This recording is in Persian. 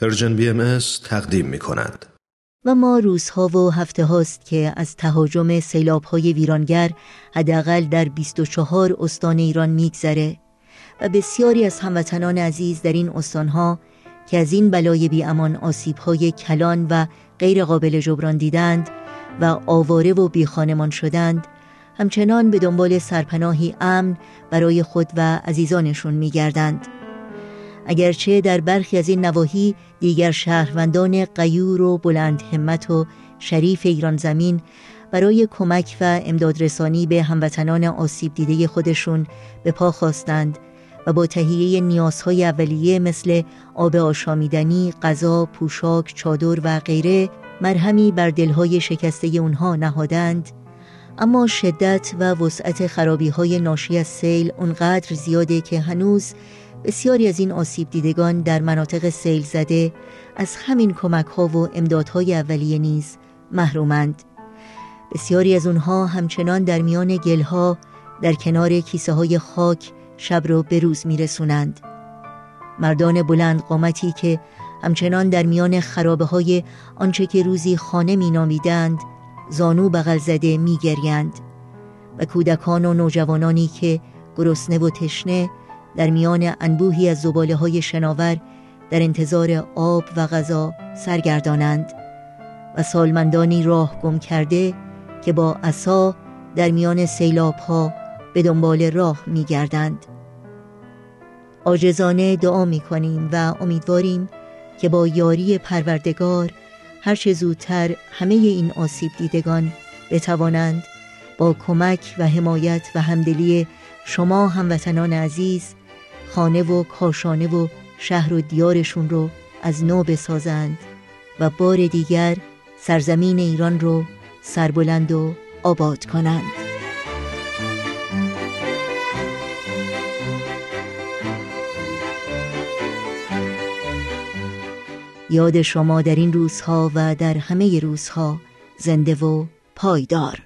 پرژن بی ام تقدیم می کند. و ما روزها و هفته هاست که از تهاجم سیلاب های ویرانگر حداقل در 24 استان ایران میگذره و بسیاری از هموطنان عزیز در این استانها که از این بلای بی امان آسیب های کلان و غیر قابل جبران دیدند و آواره و بی خانمان شدند همچنان به دنبال سرپناهی امن برای خود و عزیزانشون میگردند. اگرچه در برخی از این نواحی دیگر شهروندان قیور و بلند همت و شریف ایران زمین برای کمک و امدادرسانی به هموطنان آسیب دیده خودشون به پا خواستند و با تهیه نیازهای اولیه مثل آب آشامیدنی، غذا، پوشاک، چادر و غیره مرهمی بر دلهای شکسته اونها نهادند. اما شدت و وسعت خرابی های ناشی از سیل اونقدر زیاده که هنوز بسیاری از این آسیب دیدگان در مناطق سیل زده از همین کمک ها و امدادهای اولیه نیز محرومند. بسیاری از اونها همچنان در میان گلها در کنار کیسه های خاک شب رو به روز میرسونند. مردان بلند قامتی که همچنان در میان خرابه های آنچه که روزی خانه می نامیدند زانو بغل زده می گریند و کودکان و نوجوانانی که گرسنه و تشنه در میان انبوهی از زباله های شناور در انتظار آب و غذا سرگردانند و سالمندانی راه گم کرده که با عصا در میان سیلاب ها به دنبال راه می گردند. آجزانه دعا می کنیم و امیدواریم که با یاری پروردگار هرچه زودتر همه این آسیب دیدگان بتوانند با کمک و حمایت و همدلی شما هموطنان عزیز خانه و کاشانه و شهر و دیارشون رو از نو بسازند و بار دیگر سرزمین ایران رو سربلند و آباد کنند. یاد شما در این روزها و در همه روزها زنده و پایدار.